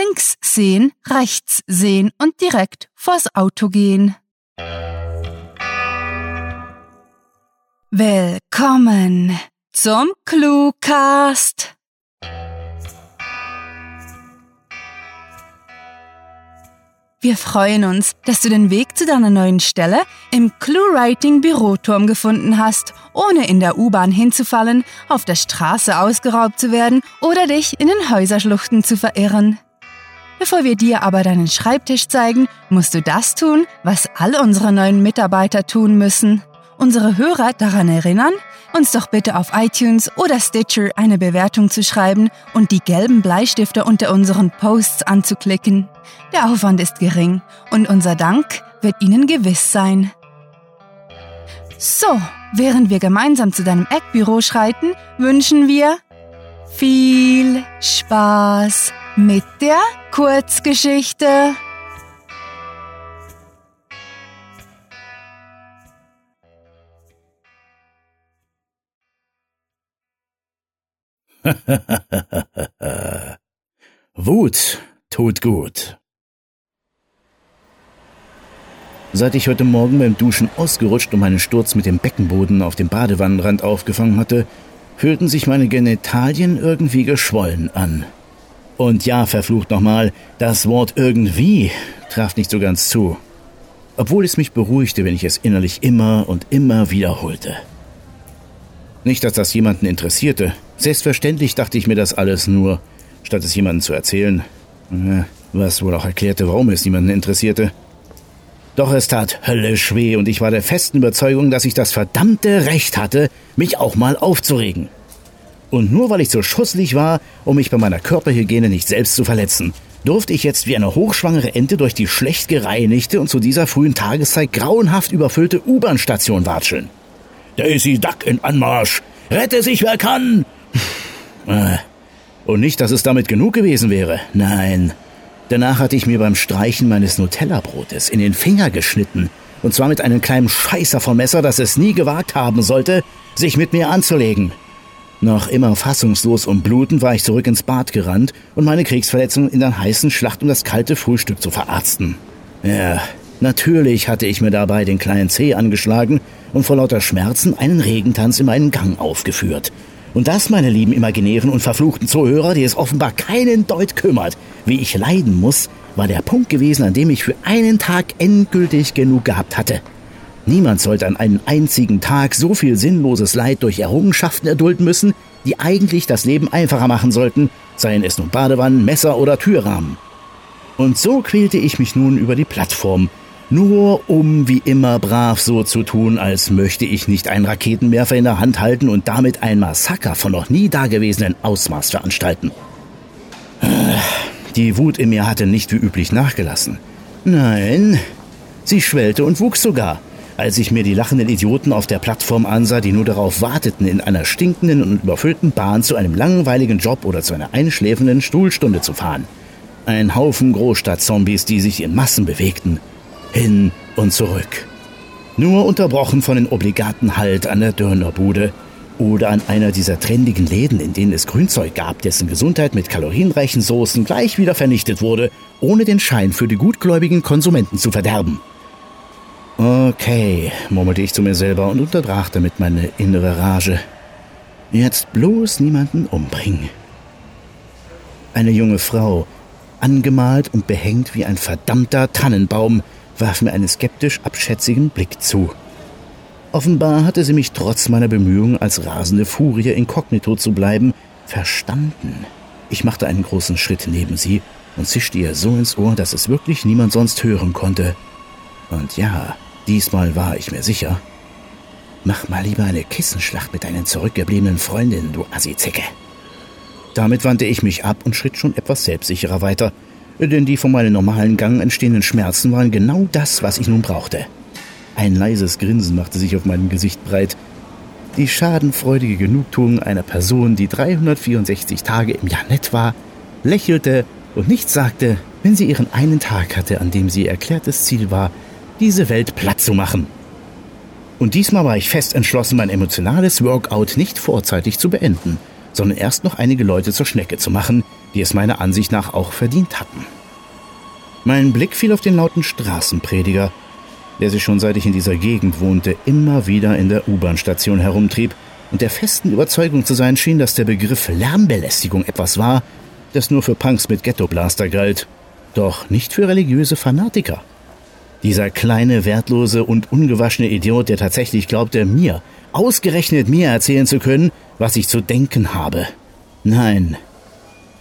links sehen, rechts sehen und direkt vors Auto gehen. Willkommen zum Cluecast. Wir freuen uns, dass du den Weg zu deiner neuen Stelle im ClueWriting Büroturm gefunden hast, ohne in der U-Bahn hinzufallen, auf der Straße ausgeraubt zu werden oder dich in den Häuserschluchten zu verirren. Bevor wir dir aber deinen Schreibtisch zeigen, musst du das tun, was all unsere neuen Mitarbeiter tun müssen. Unsere Hörer daran erinnern, uns doch bitte auf iTunes oder Stitcher eine Bewertung zu schreiben und die gelben Bleistifte unter unseren Posts anzuklicken. Der Aufwand ist gering und unser Dank wird Ihnen gewiss sein. So, während wir gemeinsam zu deinem Eckbüro schreiten, wünschen wir viel Spaß mit der Kurzgeschichte. Wut tut gut. Seit ich heute Morgen beim Duschen ausgerutscht und meinen Sturz mit dem Beckenboden auf dem Badewannenrand aufgefangen hatte, fühlten sich meine Genitalien irgendwie geschwollen an. Und ja, verflucht nochmal, das Wort irgendwie traf nicht so ganz zu. Obwohl es mich beruhigte, wenn ich es innerlich immer und immer wiederholte. Nicht, dass das jemanden interessierte. Selbstverständlich dachte ich mir das alles nur, statt es jemandem zu erzählen. Was wohl auch erklärte, warum es niemanden interessierte. Doch es tat höllisch weh und ich war der festen Überzeugung, dass ich das verdammte Recht hatte, mich auch mal aufzuregen. Und nur weil ich so schusslich war, um mich bei meiner Körperhygiene nicht selbst zu verletzen, durfte ich jetzt wie eine hochschwangere Ente durch die schlecht gereinigte und zu dieser frühen Tageszeit grauenhaft überfüllte U-Bahn-Station watscheln. Daisy Duck in Anmarsch! Rette sich, wer kann! Äh. Und nicht, dass es damit genug gewesen wäre. Nein. Danach hatte ich mir beim Streichen meines Nutella-Brotes in den Finger geschnitten. Und zwar mit einem kleinen Scheißer vom Messer, das es nie gewagt haben sollte, sich mit mir anzulegen. Noch immer fassungslos und blutend war ich zurück ins Bad gerannt und meine Kriegsverletzung in der heißen Schlacht um das kalte Frühstück zu verarzten. Ja, natürlich hatte ich mir dabei den kleinen Zeh angeschlagen und vor lauter Schmerzen einen Regentanz in meinen Gang aufgeführt. Und das, meine lieben imaginären und verfluchten Zuhörer, die es offenbar keinen Deut kümmert, wie ich leiden muss, war der Punkt gewesen, an dem ich für einen Tag endgültig genug gehabt hatte. Niemand sollte an einem einzigen Tag so viel sinnloses Leid durch Errungenschaften erdulden müssen, die eigentlich das Leben einfacher machen sollten, seien es nun Badewannen, Messer oder Türrahmen. Und so quälte ich mich nun über die Plattform, nur um wie immer brav so zu tun, als möchte ich nicht einen Raketenwerfer in der Hand halten und damit ein Massaker von noch nie dagewesenen Ausmaß veranstalten. Die Wut in mir hatte nicht wie üblich nachgelassen. Nein, sie schwellte und wuchs sogar als ich mir die lachenden Idioten auf der Plattform ansah, die nur darauf warteten, in einer stinkenden und überfüllten Bahn zu einem langweiligen Job oder zu einer einschläfenden Stuhlstunde zu fahren. Ein Haufen Großstadtzombies, die sich in Massen bewegten. Hin und zurück. Nur unterbrochen von den obligaten Halt an der Dönerbude oder an einer dieser trendigen Läden, in denen es Grünzeug gab, dessen Gesundheit mit kalorienreichen Soßen gleich wieder vernichtet wurde, ohne den Schein für die gutgläubigen Konsumenten zu verderben. Okay, murmelte ich zu mir selber und unterbrach damit meine innere Rage. Jetzt bloß niemanden umbringen. Eine junge Frau, angemalt und behängt wie ein verdammter Tannenbaum, warf mir einen skeptisch abschätzigen Blick zu. Offenbar hatte sie mich trotz meiner Bemühungen, als rasende Furie inkognito zu bleiben, verstanden. Ich machte einen großen Schritt neben sie und zischte ihr so ins Ohr, dass es wirklich niemand sonst hören konnte. Und ja, Diesmal war ich mir sicher. Mach mal lieber eine Kissenschlacht mit deinen zurückgebliebenen Freundinnen, du Assizecke. Damit wandte ich mich ab und schritt schon etwas selbstsicherer weiter, denn die von meinem normalen Gang entstehenden Schmerzen waren genau das, was ich nun brauchte. Ein leises Grinsen machte sich auf meinem Gesicht breit. Die schadenfreudige Genugtuung einer Person, die 364 Tage im Jahr nett war, lächelte und nichts sagte, wenn sie ihren einen Tag hatte, an dem sie erklärtes Ziel war, diese Welt platt zu machen. Und diesmal war ich fest entschlossen, mein emotionales Workout nicht vorzeitig zu beenden, sondern erst noch einige Leute zur Schnecke zu machen, die es meiner Ansicht nach auch verdient hatten. Mein Blick fiel auf den lauten Straßenprediger, der sich schon seit ich in dieser Gegend wohnte, immer wieder in der U-Bahn-Station herumtrieb und der festen Überzeugung zu sein schien, dass der Begriff Lärmbelästigung etwas war, das nur für Punks mit Ghettoblaster galt, doch nicht für religiöse Fanatiker. Dieser kleine, wertlose und ungewaschene Idiot, der tatsächlich glaubte, mir, ausgerechnet mir erzählen zu können, was ich zu denken habe. Nein,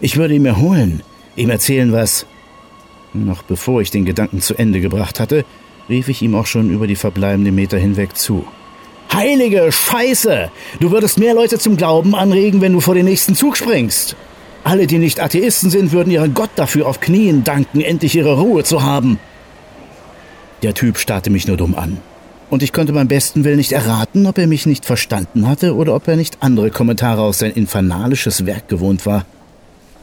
ich würde ihn mir holen, ihm erzählen, was... Noch bevor ich den Gedanken zu Ende gebracht hatte, rief ich ihm auch schon über die verbleibenden Meter hinweg zu. Heilige Scheiße! Du würdest mehr Leute zum Glauben anregen, wenn du vor den nächsten Zug springst. Alle, die nicht Atheisten sind, würden ihren Gott dafür auf Knien danken, endlich ihre Ruhe zu haben. Der Typ starrte mich nur dumm an. Und ich konnte beim besten Willen nicht erraten, ob er mich nicht verstanden hatte oder ob er nicht andere Kommentare aus sein infernalisches Werk gewohnt war.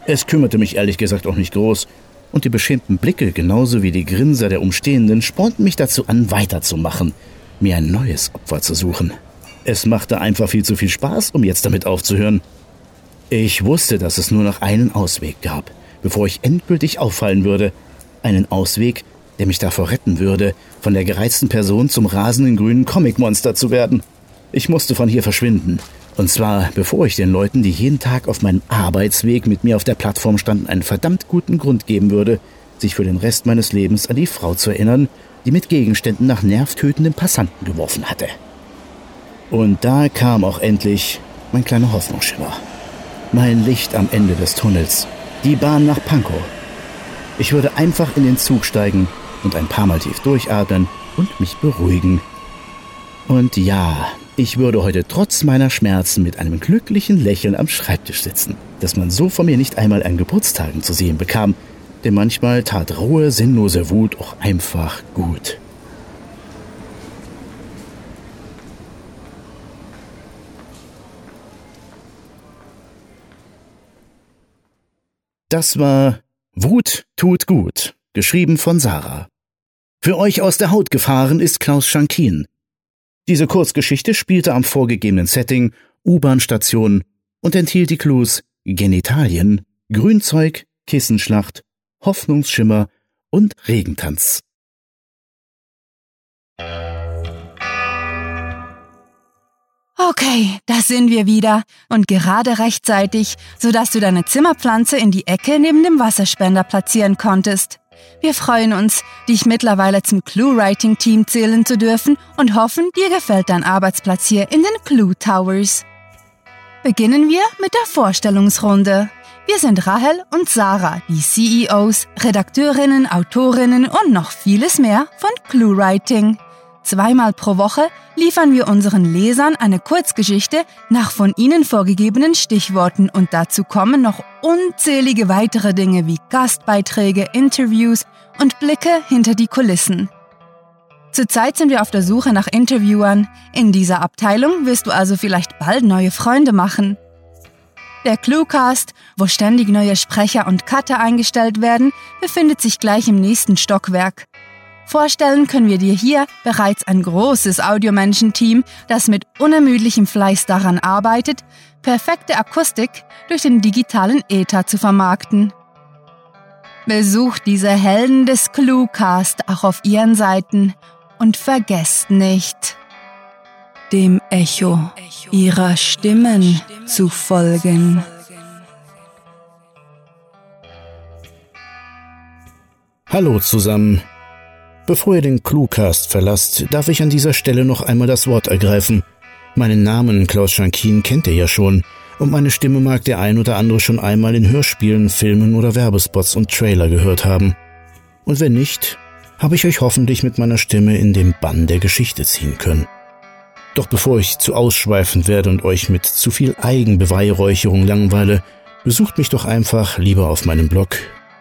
Es kümmerte mich ehrlich gesagt auch nicht groß, und die beschämten Blicke genauso wie die Grinser der Umstehenden spornten mich dazu an, weiterzumachen, mir ein neues Opfer zu suchen. Es machte einfach viel zu viel Spaß, um jetzt damit aufzuhören. Ich wusste, dass es nur noch einen Ausweg gab, bevor ich endgültig auffallen würde. Einen Ausweg, der mich davor retten würde, von der gereizten Person zum rasenden grünen Comicmonster zu werden. Ich musste von hier verschwinden, und zwar, bevor ich den Leuten, die jeden Tag auf meinem Arbeitsweg mit mir auf der Plattform standen, einen verdammt guten Grund geben würde, sich für den Rest meines Lebens an die Frau zu erinnern, die mit Gegenständen nach nervtötenden Passanten geworfen hatte. Und da kam auch endlich mein kleiner Hoffnungsschimmer. Mein Licht am Ende des Tunnels. Die Bahn nach Pankow. Ich würde einfach in den Zug steigen und ein paar Mal tief durchatmen und mich beruhigen. Und ja, ich würde heute trotz meiner Schmerzen mit einem glücklichen Lächeln am Schreibtisch sitzen, das man so von mir nicht einmal an Geburtstagen zu sehen bekam, denn manchmal tat rohe, sinnlose Wut auch einfach gut. Das war Wut tut gut, geschrieben von Sarah. Für euch aus der Haut gefahren ist Klaus Schankin, diese Kurzgeschichte spielte am vorgegebenen Setting, U-Bahn-Station und enthielt die Clues Genitalien, Grünzeug, Kissenschlacht, Hoffnungsschimmer und Regentanz. Okay, da sind wir wieder und gerade rechtzeitig, sodass du deine Zimmerpflanze in die Ecke neben dem Wasserspender platzieren konntest. Wir freuen uns, dich mittlerweile zum Clue-Writing-Team zählen zu dürfen und hoffen, dir gefällt dein Arbeitsplatz hier in den Clue Towers. Beginnen wir mit der Vorstellungsrunde. Wir sind Rahel und Sarah, die CEOs, Redakteurinnen, Autorinnen und noch vieles mehr von Clue Writing. Zweimal pro Woche liefern wir unseren Lesern eine Kurzgeschichte nach von ihnen vorgegebenen Stichworten und dazu kommen noch unzählige weitere Dinge wie Gastbeiträge, Interviews und Blicke hinter die Kulissen. Zurzeit sind wir auf der Suche nach Interviewern. In dieser Abteilung wirst du also vielleicht bald neue Freunde machen. Der Cluecast, wo ständig neue Sprecher und Cutter eingestellt werden, befindet sich gleich im nächsten Stockwerk. Vorstellen können wir dir hier bereits ein großes Audiomenschen-Team, das mit unermüdlichem Fleiß daran arbeitet, perfekte Akustik durch den digitalen Äther zu vermarkten. Besucht diese Helden des Cluecast auch auf ihren Seiten und vergesst nicht, dem Echo ihrer Stimmen zu folgen. Hallo zusammen. Bevor ihr den Cluecast verlasst, darf ich an dieser Stelle noch einmal das Wort ergreifen. Meinen Namen Klaus Schankin kennt ihr ja schon, und meine Stimme mag der ein oder andere schon einmal in Hörspielen, Filmen oder Werbespots und Trailer gehört haben. Und wenn nicht, habe ich euch hoffentlich mit meiner Stimme in den Bann der Geschichte ziehen können. Doch bevor ich zu ausschweifend werde und euch mit zu viel Eigenbeweihräucherung langweile, besucht mich doch einfach lieber auf meinem Blog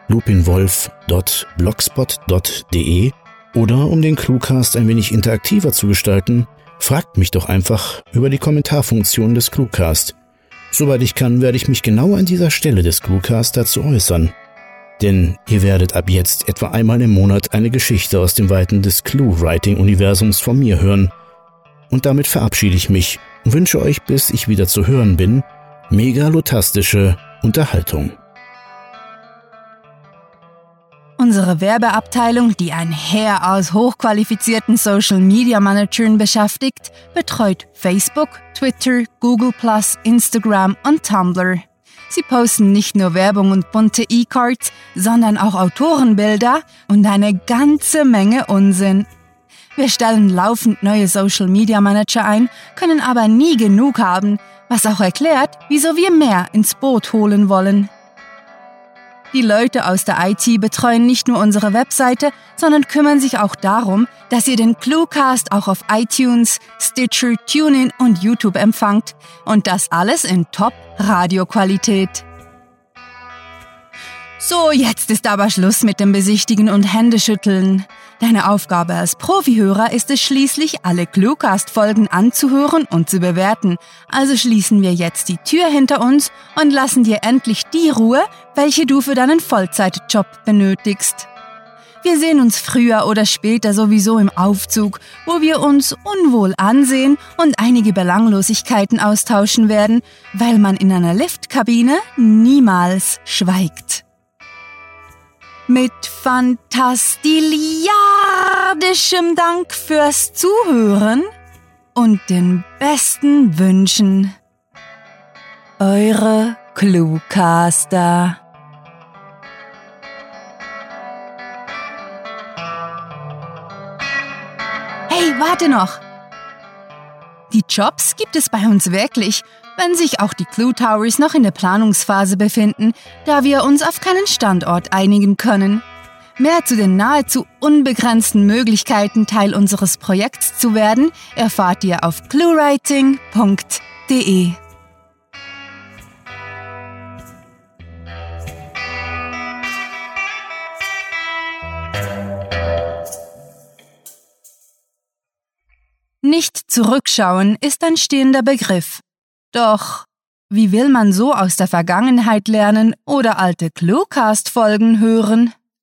lupinwolf.blogspot.de oder um den Cluecast ein wenig interaktiver zu gestalten, fragt mich doch einfach über die Kommentarfunktion des Cluecast. Soweit ich kann, werde ich mich genau an dieser Stelle des Cluecast dazu äußern. Denn ihr werdet ab jetzt etwa einmal im Monat eine Geschichte aus dem Weiten des Clue-Writing-Universums von mir hören. Und damit verabschiede ich mich und wünsche euch, bis ich wieder zu hören bin, megalotastische Unterhaltung. Unsere Werbeabteilung, die ein Heer aus hochqualifizierten Social Media Managern beschäftigt, betreut Facebook, Twitter, Google Instagram und Tumblr. Sie posten nicht nur Werbung und bunte E-Cards, sondern auch Autorenbilder und eine ganze Menge Unsinn. Wir stellen laufend neue Social Media Manager ein, können aber nie genug haben, was auch erklärt, wieso wir mehr ins Boot holen wollen. Die Leute aus der IT betreuen nicht nur unsere Webseite, sondern kümmern sich auch darum, dass ihr den Cluecast auch auf iTunes, Stitcher, TuneIn und YouTube empfangt. Und das alles in Top-Radioqualität. So, jetzt ist aber Schluss mit dem Besichtigen und Händeschütteln. Deine Aufgabe als Profihörer ist es schließlich, alle Cluecast-Folgen anzuhören und zu bewerten. Also schließen wir jetzt die Tür hinter uns und lassen dir endlich die Ruhe, welche du für deinen Vollzeitjob benötigst. Wir sehen uns früher oder später sowieso im Aufzug, wo wir uns unwohl ansehen und einige Belanglosigkeiten austauschen werden, weil man in einer Liftkabine niemals schweigt mit fantastiliardischem Dank fürs Zuhören und den besten Wünschen. Eure Cluecaster. Hey, warte noch! Die Jobs gibt es bei uns wirklich wenn sich auch die Clue Towers noch in der Planungsphase befinden, da wir uns auf keinen Standort einigen können. Mehr zu den nahezu unbegrenzten Möglichkeiten, Teil unseres Projekts zu werden, erfahrt ihr auf cluewriting.de. Nicht zurückschauen ist ein stehender Begriff. Doch wie will man so aus der Vergangenheit lernen oder alte Cluecast-Folgen hören?